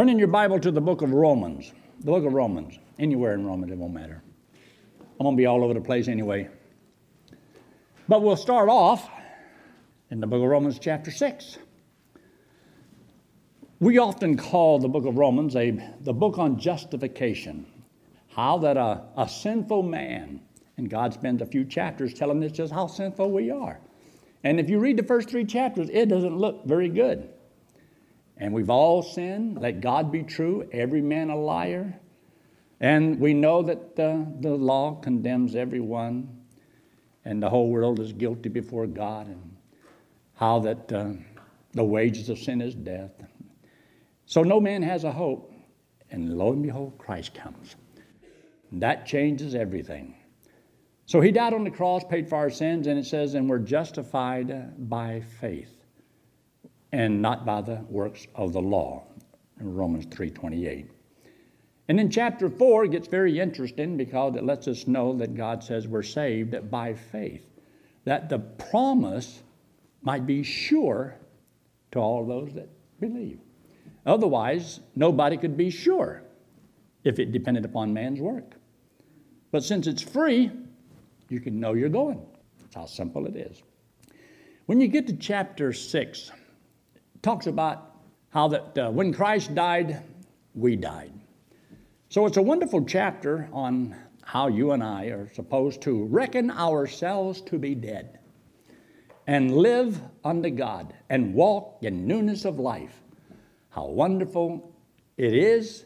Turn in your Bible to the book of Romans. The book of Romans. Anywhere in Romans, it won't matter. I'm going to be all over the place anyway. But we'll start off in the book of Romans, chapter 6. We often call the book of Romans a, the book on justification. How that a, a sinful man, and God spends a few chapters telling us just how sinful we are. And if you read the first three chapters, it doesn't look very good. And we've all sinned. Let God be true, every man a liar. And we know that uh, the law condemns everyone, and the whole world is guilty before God, and how that uh, the wages of sin is death. So no man has a hope. And lo and behold, Christ comes. And that changes everything. So he died on the cross, paid for our sins, and it says, and we're justified by faith and not by the works of the law in Romans 3:28. And in chapter 4 it gets very interesting because it lets us know that God says we're saved by faith. That the promise might be sure to all those that believe. Otherwise, nobody could be sure if it depended upon man's work. But since it's free, you can know you're going. That's how simple it is. When you get to chapter 6, it talks about how that uh, when Christ died, we died. So it's a wonderful chapter on how you and I are supposed to reckon ourselves to be dead and live unto God and walk in newness of life. How wonderful it is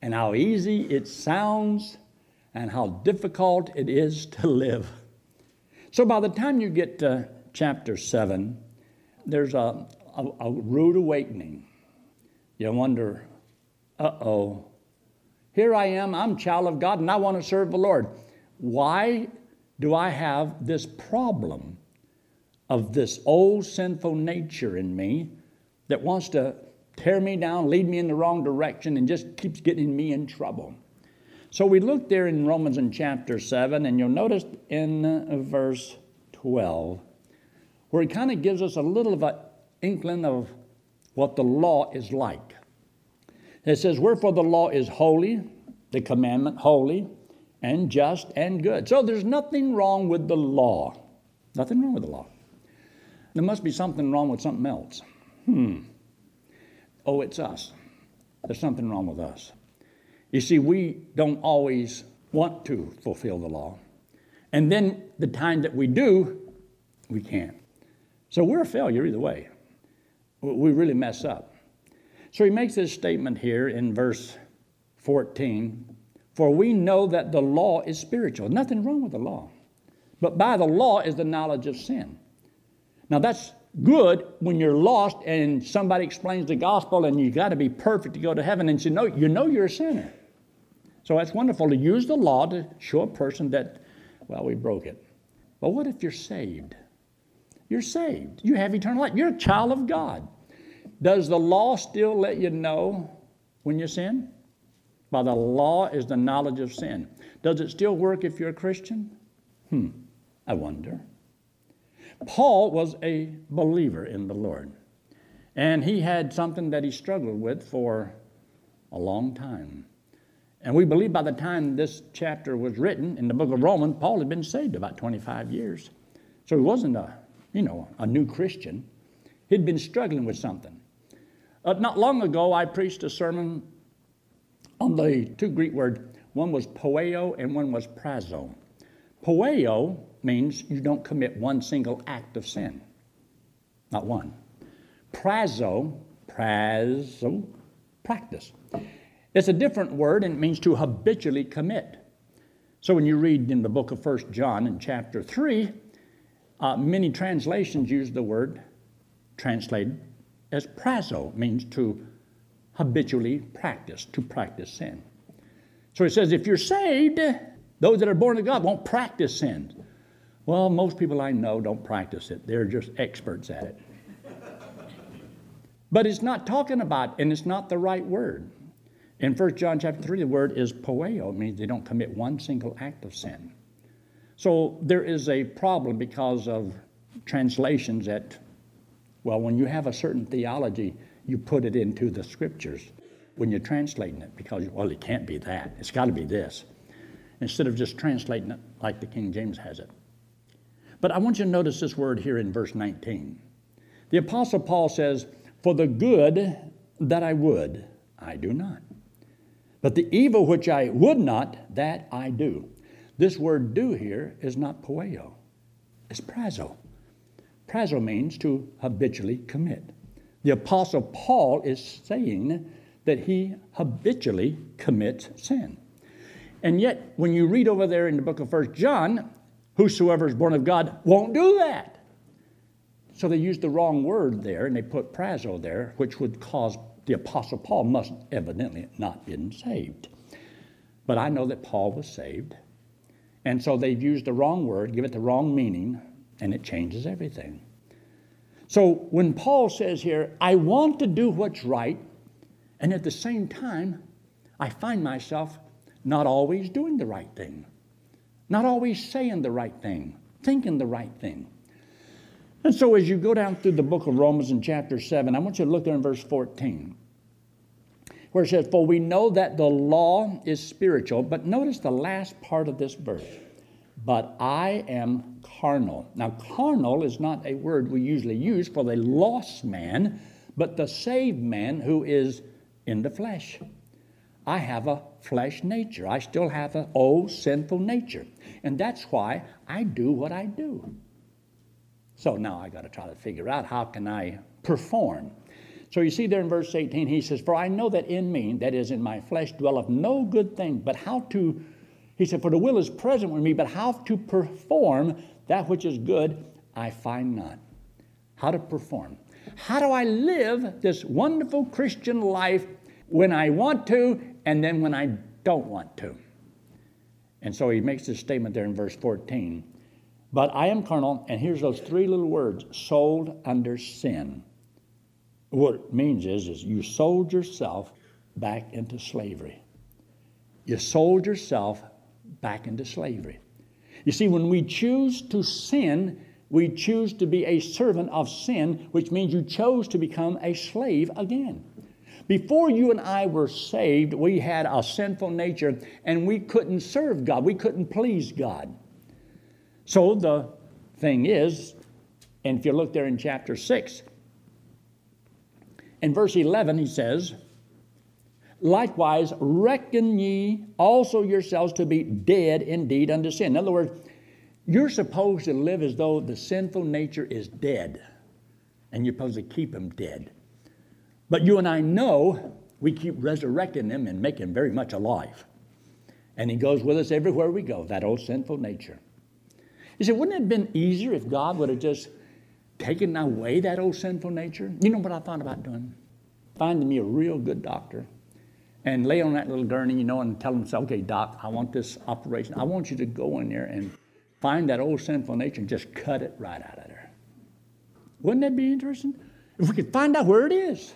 and how easy it sounds and how difficult it is to live. So by the time you get to chapter 7, there's a, a, a rude awakening. You wonder, uh oh, here I am, I'm child of God, and I want to serve the Lord. Why do I have this problem of this old sinful nature in me that wants to tear me down, lead me in the wrong direction, and just keeps getting me in trouble? So we look there in Romans in chapter 7, and you'll notice in verse 12, where it kind of gives us a little of an inkling of what the law is like. It says, Wherefore the law is holy, the commandment holy, and just and good. So there's nothing wrong with the law. Nothing wrong with the law. There must be something wrong with something else. Hmm. Oh, it's us. There's something wrong with us. You see, we don't always want to fulfill the law. And then the time that we do, we can't. So we're a failure either way. We really mess up. So he makes this statement here in verse 14 For we know that the law is spiritual. Nothing wrong with the law. But by the law is the knowledge of sin. Now that's good when you're lost and somebody explains the gospel and you got to be perfect to go to heaven and you know, you know you're a sinner. So that's wonderful to use the law to show a person that, well, we broke it. But what if you're saved? You're saved. You have eternal life. You're a child of God. Does the law still let you know when you sin? By the law is the knowledge of sin. Does it still work if you're a Christian? Hmm, I wonder. Paul was a believer in the Lord, and he had something that he struggled with for a long time. And we believe by the time this chapter was written in the book of Romans, Paul had been saved about 25 years. So he wasn't a, you know, a new Christian. He'd been struggling with something. Uh, not long ago, I preached a sermon on the two Greek words. One was poeo and one was prazo. Poeo means you don't commit one single act of sin. Not one. Prazo, prazo, practice. It's a different word and it means to habitually commit. So when you read in the book of First John in chapter 3, uh, many translations use the word translated as prazo, means to habitually practice, to practice sin. So it says, if you're saved, those that are born of God won't practice sin. Well, most people I know don't practice it, they're just experts at it. but it's not talking about, and it's not the right word. In 1 John chapter 3, the word is poeo. It means they don't commit one single act of sin. So there is a problem because of translations that, well, when you have a certain theology, you put it into the scriptures. when you're translating it because, well, it can't be that. It's got to be this. Instead of just translating it like the King James has it. But I want you to notice this word here in verse 19. The Apostle Paul says, For the good that I would, I do not. But the evil which I would not, that I do. This word do here is not poeo, it's prazo. Prazo means to habitually commit. The Apostle Paul is saying that he habitually commits sin. And yet, when you read over there in the book of First John, whosoever is born of God won't do that. So they used the wrong word there and they put prazo there, which would cause the Apostle Paul must evidently not been saved. But I know that Paul was saved. And so they've used the wrong word, give it the wrong meaning, and it changes everything. So when Paul says here, I want to do what's right, and at the same time, I find myself not always doing the right thing, not always saying the right thing, thinking the right thing. And so as you go down through the book of Romans in chapter 7, I want you to look there in verse 14, where it says, For we know that the law is spiritual, but notice the last part of this verse. But I am carnal. Now, carnal is not a word we usually use for the lost man, but the saved man who is in the flesh. I have a flesh nature. I still have an old oh, sinful nature. And that's why I do what I do. So now I got to try to figure out how can I perform. So you see there in verse 18, he says, For I know that in me, that is in my flesh, dwelleth no good thing, but how to, he said, For the will is present with me, but how to perform that which is good, I find not. How to perform. How do I live this wonderful Christian life when I want to and then when I don't want to. And so he makes this statement there in verse 14. But I am carnal, and here's those three little words sold under sin. What it means is, is you sold yourself back into slavery. You sold yourself back into slavery. You see, when we choose to sin, we choose to be a servant of sin, which means you chose to become a slave again. Before you and I were saved, we had a sinful nature and we couldn't serve God. We couldn't please God. So the thing is, and if you look there in chapter 6, in verse 11, he says, Likewise, reckon ye also yourselves to be dead indeed unto sin. In other words, you're supposed to live as though the sinful nature is dead, and you're supposed to keep him dead. But you and I know we keep resurrecting him and making him very much alive. And he goes with us everywhere we go, that old sinful nature. You say, wouldn't it have been easier if God would have just taken away that old sinful nature? You know what I thought about doing? Finding me a real good doctor and lay on that little gurney, you know, and tell him, okay, doc, I want this operation. I want you to go in there and find that old sinful nature and just cut it right out of there. Wouldn't that be interesting? If we could find out where it is.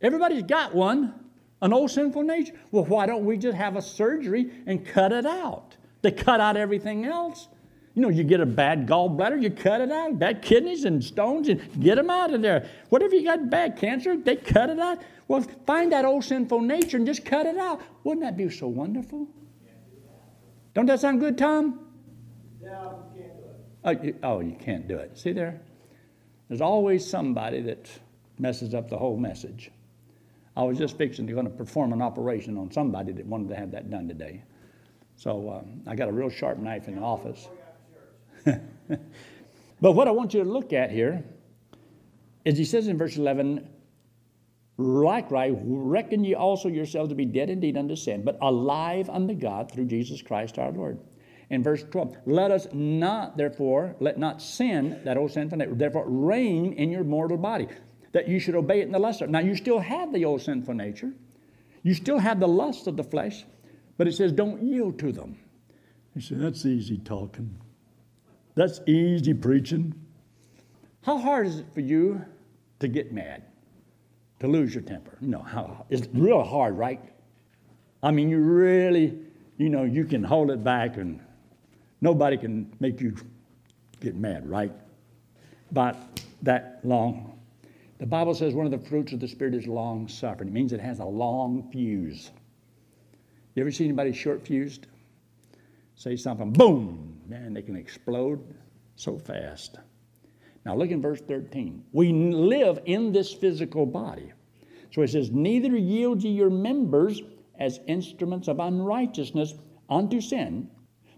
Everybody's got one, an old sinful nature. Well, why don't we just have a surgery and cut it out? They cut out everything else. You know, you get a bad gallbladder, you cut it out. Bad kidneys and stones, and get them out of there. Whatever you got bad cancer, they cut it out. Well, find that old sinful nature and just cut it out. Wouldn't that be so wonderful? Don't that sound good, Tom? No, you can't do it. Oh you, oh, you can't do it. See there? There's always somebody that messes up the whole message. I was just fixing to going to perform an operation on somebody that wanted to have that done today. So um, I got a real sharp knife in the office. but what I want you to look at here is he says in verse 11, Likewise, reckon ye also yourselves to be dead indeed unto sin, but alive unto God through Jesus Christ our Lord. In verse 12, let us not, therefore, let not sin, that old sinful nature, therefore reign in your mortal body that you should obey it in the lesser. Now, you still have the old sinful nature, you still have the lust of the flesh, but it says don't yield to them. He said, That's easy talking. That's easy preaching. How hard is it for you to get mad, to lose your temper? Know, how, it's real hard, right? I mean, you really, you know, you can hold it back and nobody can make you get mad, right? But that long The Bible says one of the fruits of the Spirit is long suffering. It means it has a long fuse. You ever see anybody short fused? Say something, boom, man, they can explode so fast. Now look in verse 13. We live in this physical body. So it says, Neither yield ye your members as instruments of unrighteousness unto sin,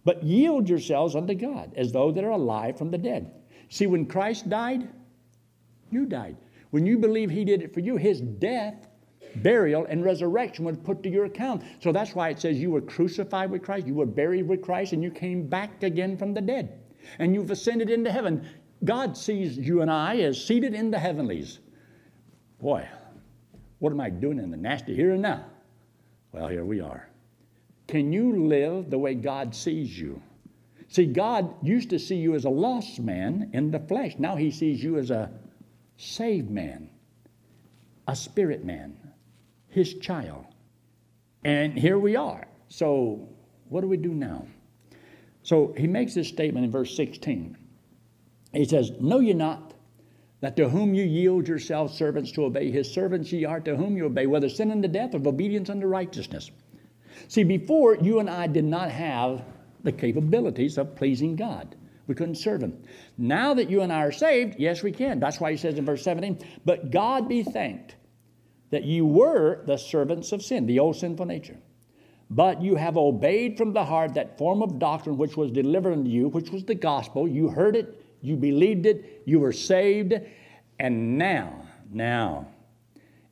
but yield yourselves unto God as though they are alive from the dead. See, when Christ died, you died. When you believe He did it for you, His death, burial, and resurrection was put to your account. So that's why it says you were crucified with Christ, you were buried with Christ, and you came back again from the dead. And you've ascended into heaven. God sees you and I as seated in the heavenlies. Boy, what am I doing in the nasty here and now? Well, here we are. Can you live the way God sees you? See, God used to see you as a lost man in the flesh. Now he sees you as a saved man, a spirit man, his child. And here we are. So, what do we do now? So, he makes this statement in verse 16. He says, Know ye not that to whom you yield yourselves servants to obey, his servants ye are to whom you obey, whether sin unto death or obedience unto righteousness. See, before you and I did not have the capabilities of pleasing God. We couldn't serve Him. Now that you and I are saved, yes, we can. That's why He says in verse 17, But God be thanked that you were the servants of sin, the old sinful nature. But you have obeyed from the heart that form of doctrine which was delivered unto you, which was the gospel. You heard it, you believed it, you were saved, and now, now,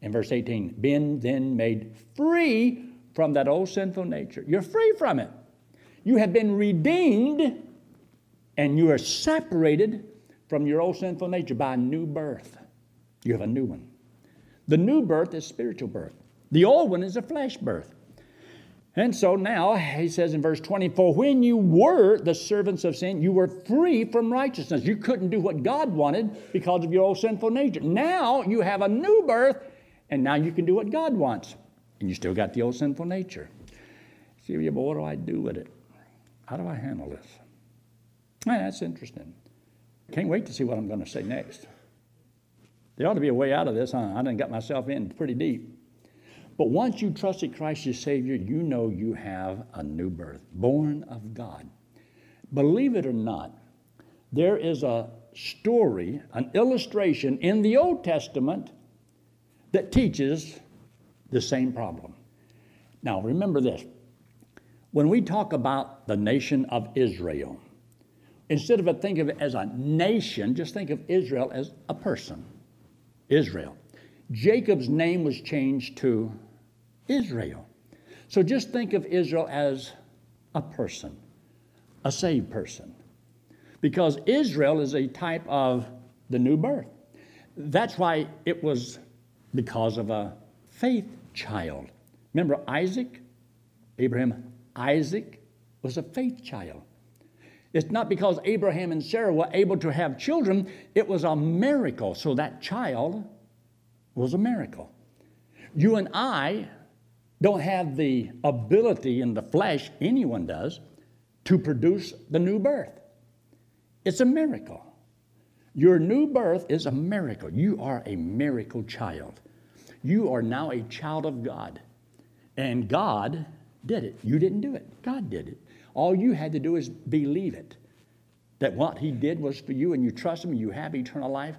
in verse 18, been then made free from that old sinful nature. You're free from it. You have been redeemed and you are separated from your old sinful nature by a new birth. You have a new one. The new birth is spiritual birth, the old one is a flesh birth. And so now, he says in verse 24, when you were the servants of sin, you were free from righteousness. You couldn't do what God wanted because of your old sinful nature. Now you have a new birth, and now you can do what God wants. And you still got the old sinful nature. See, but what do I do with it? How do I handle this? that's interesting. Can't wait to see what I'm going to say next. There ought to be a way out of this, huh? I done got myself in pretty deep. But once you trusted Christ as Savior, you know you have a new birth, born of God. Believe it or not, there is a story, an illustration in the Old Testament that teaches the same problem. Now, remember this when we talk about the nation of Israel, instead of think of it as a nation, just think of Israel as a person. Israel. Jacob's name was changed to Israel. So just think of Israel as a person, a saved person. Because Israel is a type of the new birth. That's why it was because of a faith child. Remember Isaac? Abraham Isaac was a faith child. It's not because Abraham and Sarah were able to have children, it was a miracle. So that child was a miracle. You and I don't have the ability in the flesh, anyone does, to produce the new birth. It's a miracle. Your new birth is a miracle. You are a miracle child. You are now a child of God. And God did it. You didn't do it, God did it. All you had to do is believe it that what He did was for you, and you trust Him, and you have eternal life.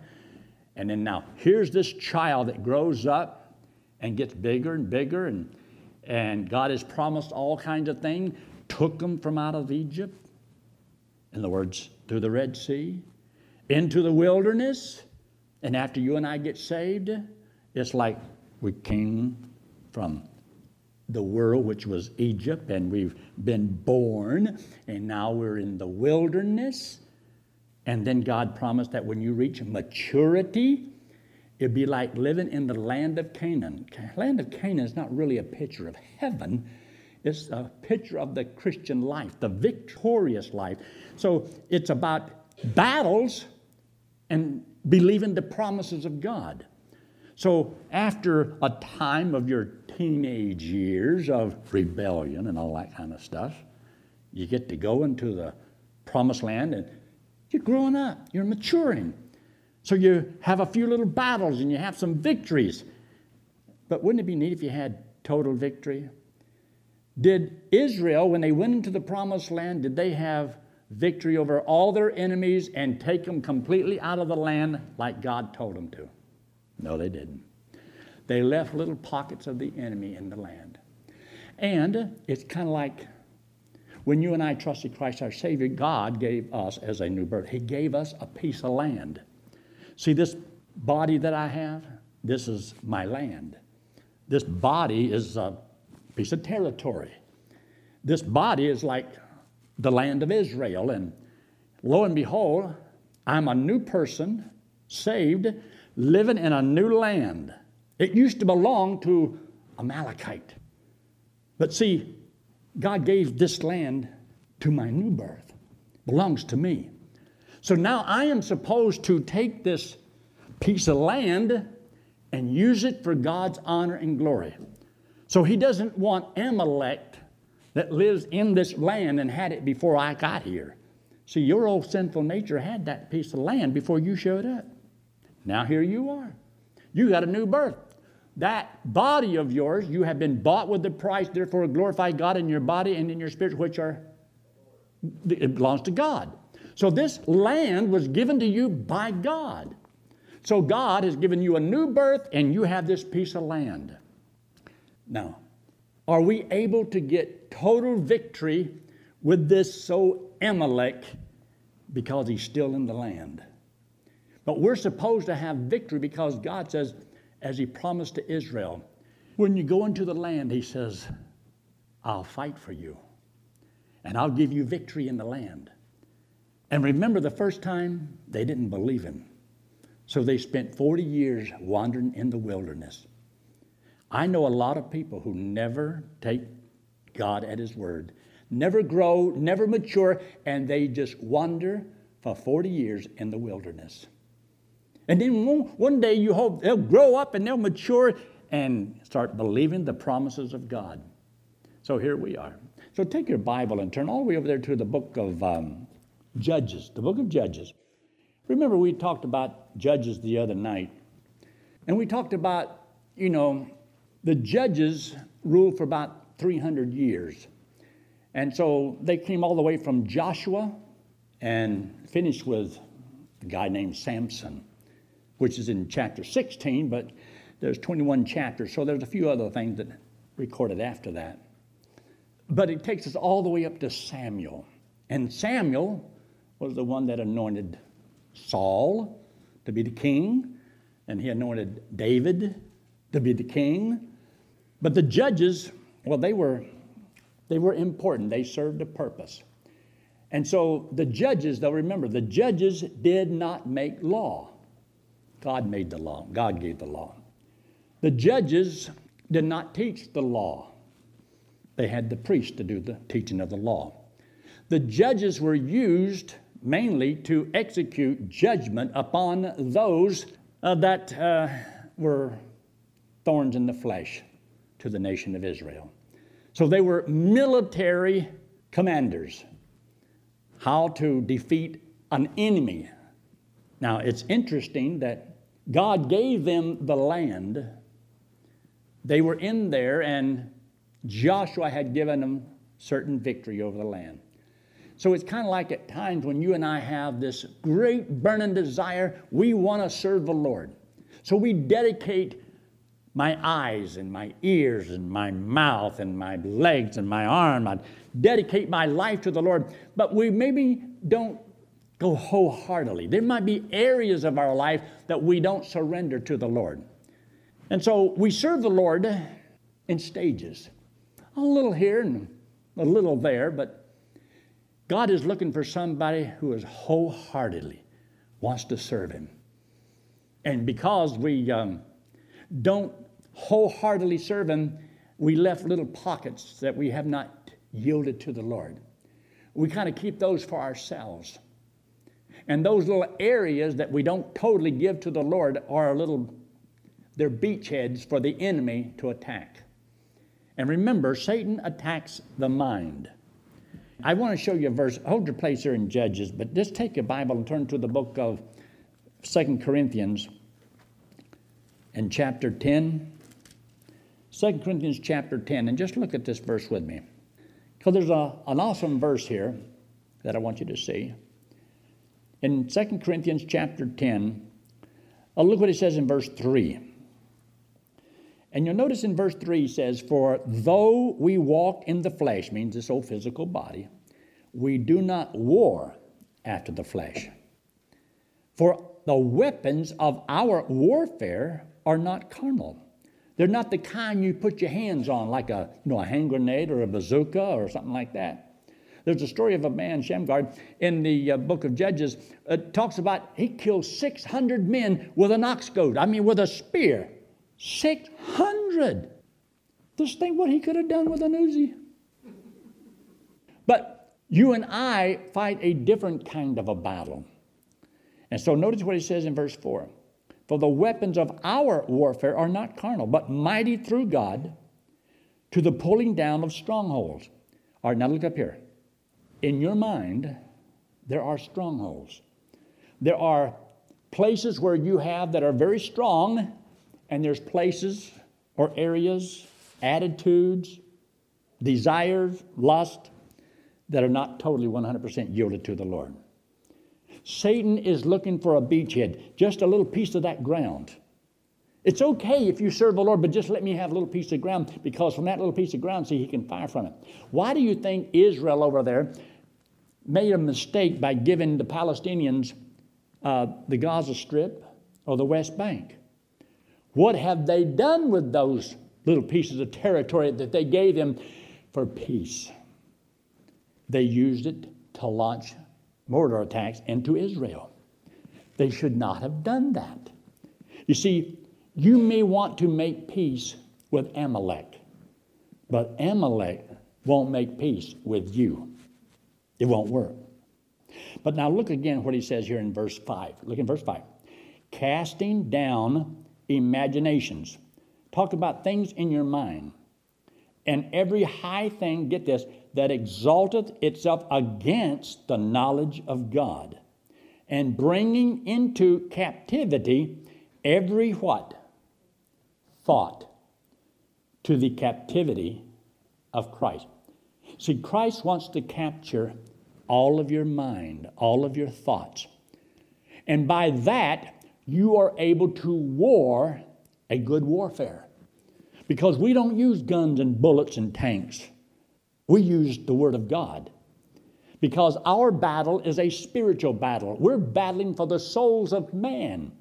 And then now, here's this child that grows up and gets bigger and bigger, and, and God has promised all kinds of things, took them from out of Egypt, in the words, through the Red Sea, into the wilderness. And after you and I get saved, it's like we came from the world, which was Egypt, and we've been born, and now we're in the wilderness. And then God promised that when you reach maturity, it'd be like living in the land of Canaan. Land of Canaan is not really a picture of heaven, it's a picture of the Christian life, the victorious life. So it's about battles and believing the promises of God. So after a time of your teenage years of rebellion and all that kind of stuff. You get to go into the promised land and you're growing up, you're maturing. So you have a few little battles and you have some victories. But wouldn't it be neat if you had total victory? Did Israel, when they went into the promised land, did they have victory over all their enemies and take them completely out of the land like God told them to? No, they didn't. They left little pockets of the enemy in the land. And it's kind of like when you and I trusted Christ our Savior, God gave us as a new birth, He gave us a piece of land. See, this body that I have, this is my land. This body is a piece of territory. This body is like the land of Israel. And lo and behold, I'm a new person, saved, living in a new land. It used to belong to Amalekite. But see, God gave this land to my new birth, belongs to me. So now I am supposed to take this piece of land and use it for God's honor and glory. So he doesn't want Amalek that lives in this land and had it before I got here. See, your old sinful nature had that piece of land before you showed up. Now here you are. You got a new birth. That body of yours, you have been bought with the price, therefore glorify God in your body and in your spirit, which are it belongs to God. So this land was given to you by God. So God has given you a new birth and you have this piece of land. Now, are we able to get total victory with this so Amalek because he's still in the land? But we're supposed to have victory because God says, as he promised to Israel, when you go into the land, he says, I'll fight for you and I'll give you victory in the land. And remember, the first time they didn't believe him. So they spent 40 years wandering in the wilderness. I know a lot of people who never take God at His word, never grow, never mature, and they just wander for 40 years in the wilderness. And then one day you hope they'll grow up and they'll mature and start believing the promises of God. So here we are. So take your Bible and turn all the way over there to the book of um, Judges, the book of Judges. Remember, we talked about Judges the other night, and we talked about, you know, the judges ruled for about 300 years. And so they came all the way from Joshua and finished with a guy named Samson, which is in chapter 16, but there's 21 chapters, so there's a few other things that recorded after that. But it takes us all the way up to Samuel. And Samuel was the one that anointed Saul to be the king, and he anointed David to be the king. But the judges, well, they were, they were important. They served a purpose. And so the judges, they'll remember, the judges did not make law. God made the law, God gave the law. The judges did not teach the law. They had the priest to do the teaching of the law. The judges were used mainly to execute judgment upon those uh, that uh, were thorns in the flesh to the nation of Israel. So they were military commanders, how to defeat an enemy. Now, it's interesting that God gave them the land. They were in there, and Joshua had given them certain victory over the land. So it's kind of like at times when you and I have this great burning desire, we want to serve the Lord. So we dedicate my eyes and my ears and my mouth and my legs and my arm. I dedicate my life to the Lord. But we maybe don't go wholeheartedly. There might be areas of our life that we don't surrender to the Lord. And so we serve the Lord in stages a little here and a little there, but God is looking for somebody who is wholeheartedly wants to serve Him. And because we um, don't wholeheartedly serve Him, we left little pockets that we have not yielded to the Lord. We kind of keep those for ourselves. And those little areas that we don't totally give to the Lord are a little, they're beachheads for the enemy to attack. And remember, Satan attacks the mind. I want to show you a verse. Hold your place here in Judges, but just take your Bible and turn to the book of 2 Corinthians in chapter 10. 2 Corinthians chapter 10, and just look at this verse with me. Because there's a, an awesome verse here that I want you to see. In 2 Corinthians chapter 10, uh, look what it says in verse 3. And you'll notice in verse 3 he says, For though we walk in the flesh, means this old physical body, we do not war after the flesh. For the weapons of our warfare are not carnal. They're not the kind you put your hands on, like a, you know, a hand grenade or a bazooka or something like that. There's a story of a man, Shamgar, in the uh, book of Judges. It talks about he killed 600 men with an ox goad, I mean, with a spear. 600! Just think what he could have done with an Uzi. But you and I fight a different kind of a battle. And so notice what he says in verse 4 For the weapons of our warfare are not carnal, but mighty through God to the pulling down of strongholds. All right, now look up here. In your mind, there are strongholds. There are places where you have that are very strong, and there's places or areas, attitudes, desires, lust that are not totally 100% yielded to the Lord. Satan is looking for a beachhead, just a little piece of that ground. It's okay if you serve the Lord, but just let me have a little piece of ground because from that little piece of ground, see, he can fire from it. Why do you think Israel over there made a mistake by giving the Palestinians uh, the Gaza Strip or the West Bank? What have they done with those little pieces of territory that they gave them for peace? They used it to launch mortar attacks into Israel. They should not have done that. You see, you may want to make peace with Amalek, but Amalek won't make peace with you. It won't work. But now look again what he says here in verse 5. Look in verse 5. Casting down imaginations. Talk about things in your mind. And every high thing, get this, that exalteth itself against the knowledge of God, and bringing into captivity every what? Thought to the captivity of Christ. See, Christ wants to capture all of your mind, all of your thoughts. And by that, you are able to war a good warfare. Because we don't use guns and bullets and tanks, we use the Word of God. Because our battle is a spiritual battle. We're battling for the souls of man.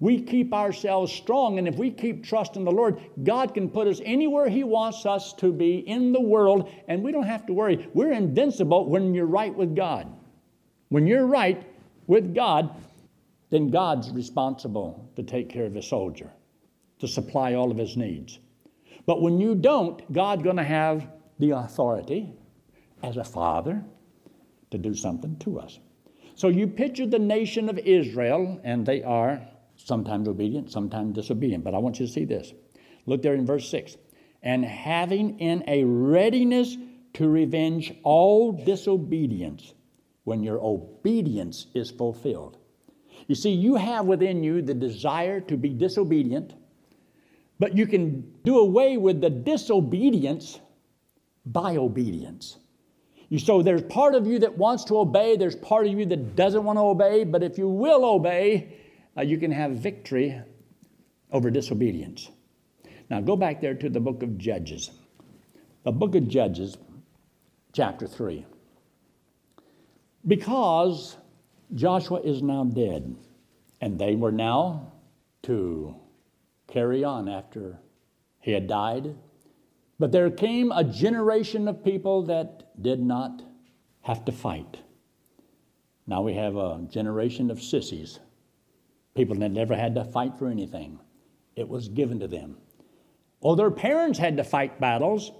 We keep ourselves strong, and if we keep trusting the Lord, God can put us anywhere He wants us to be in the world, and we don't have to worry. We're invincible when you're right with God. When you're right with God, then God's responsible to take care of a soldier, to supply all of his needs. But when you don't, God's going to have the authority as a father to do something to us. So you picture the nation of Israel, and they are sometimes obedient, sometimes disobedient. But I want you to see this. Look there in verse 6. And having in a readiness to revenge all disobedience when your obedience is fulfilled. You see, you have within you the desire to be disobedient, but you can do away with the disobedience by obedience. You, so there's part of you that wants to obey, there's part of you that doesn't want to obey, but if you will obey, uh, you can have victory over disobedience. Now go back there to the book of Judges. The book of Judges, chapter 3. Because Joshua is now dead, and they were now to carry on after he had died. But there came a generation of people that did not have to fight. Now we have a generation of sissies, people that never had to fight for anything. It was given to them. Oh, their parents had to fight battles,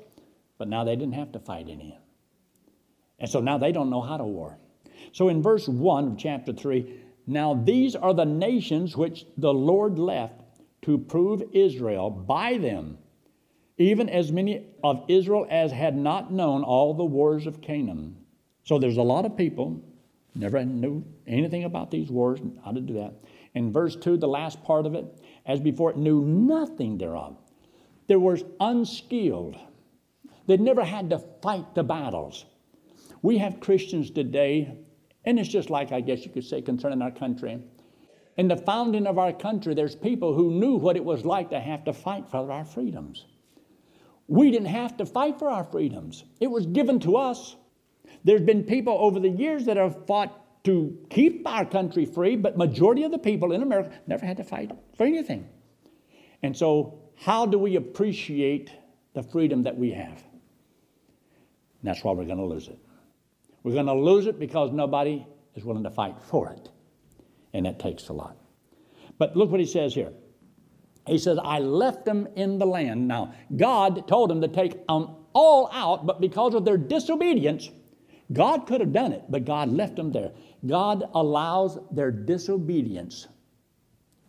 but now they didn't have to fight any. And so now they don't know how to war. So in verse 1 of chapter 3, now these are the nations which the Lord left to prove Israel by them, even as many of Israel as had not known all the wars of Canaan. So there's a lot of people never knew anything about these wars, how to do that. In verse 2, the last part of it, as before it knew nothing thereof. There was unskilled. They'd never had to fight the battles. We have Christians today, and it's just like I guess you could say concerning our country. In the founding of our country, there's people who knew what it was like to have to fight for our freedoms. We didn't have to fight for our freedoms, it was given to us. There's been people over the years that have fought to keep our country free, but majority of the people in America never had to fight for anything. And so, how do we appreciate the freedom that we have? And that's why we're going to lose it. We're going to lose it because nobody is willing to fight for it. And that takes a lot. But look what he says here. He says, I left them in the land. Now, God told them to take them all out, but because of their disobedience, God could have done it, but God left them there. God allows their disobedience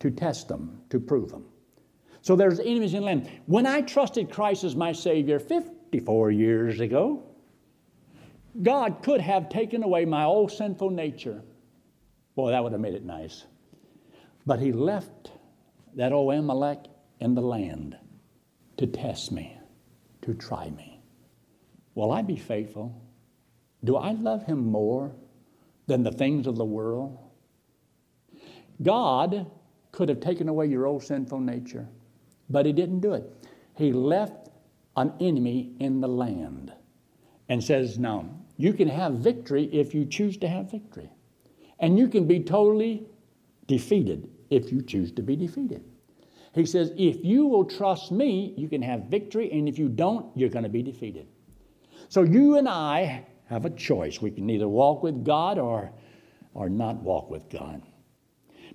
to test them, to prove them. So there's enemies in the land. When I trusted Christ as my Savior 54 years ago, God could have taken away my old sinful nature. Boy, that would have made it nice. But He left that old Amalek in the land to test me, to try me. Will I be faithful? Do I love Him more than the things of the world? God could have taken away your old sinful nature, but He didn't do it. He left an enemy in the land and says, Now, you can have victory if you choose to have victory. And you can be totally defeated if you choose to be defeated. He says, if you will trust me, you can have victory, and if you don't, you're going to be defeated. So you and I have a choice. We can either walk with God or, or not walk with God.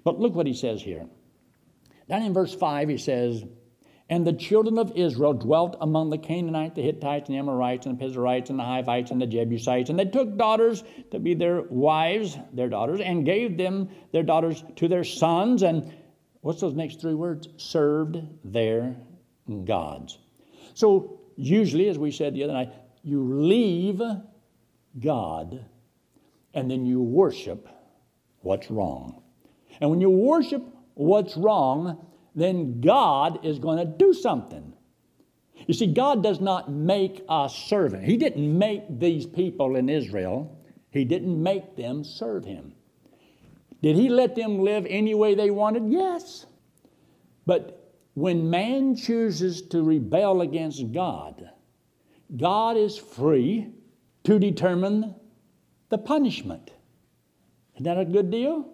But look what he says here. Down in verse 5, he says, and the children of Israel dwelt among the Canaanites, the Hittites, and the Amorites, and the Perizzites, and the Hivites, and the Jebusites. And they took daughters to be their wives, their daughters, and gave them their daughters to their sons. And what's those next three words? Served their gods. So, usually, as we said the other night, you leave God and then you worship what's wrong. And when you worship what's wrong, then God is going to do something. You see, God does not make us servant. He didn't make these people in Israel, He didn't make them serve Him. Did He let them live any way they wanted? Yes. But when man chooses to rebel against God, God is free to determine the punishment. Isn't that a good deal?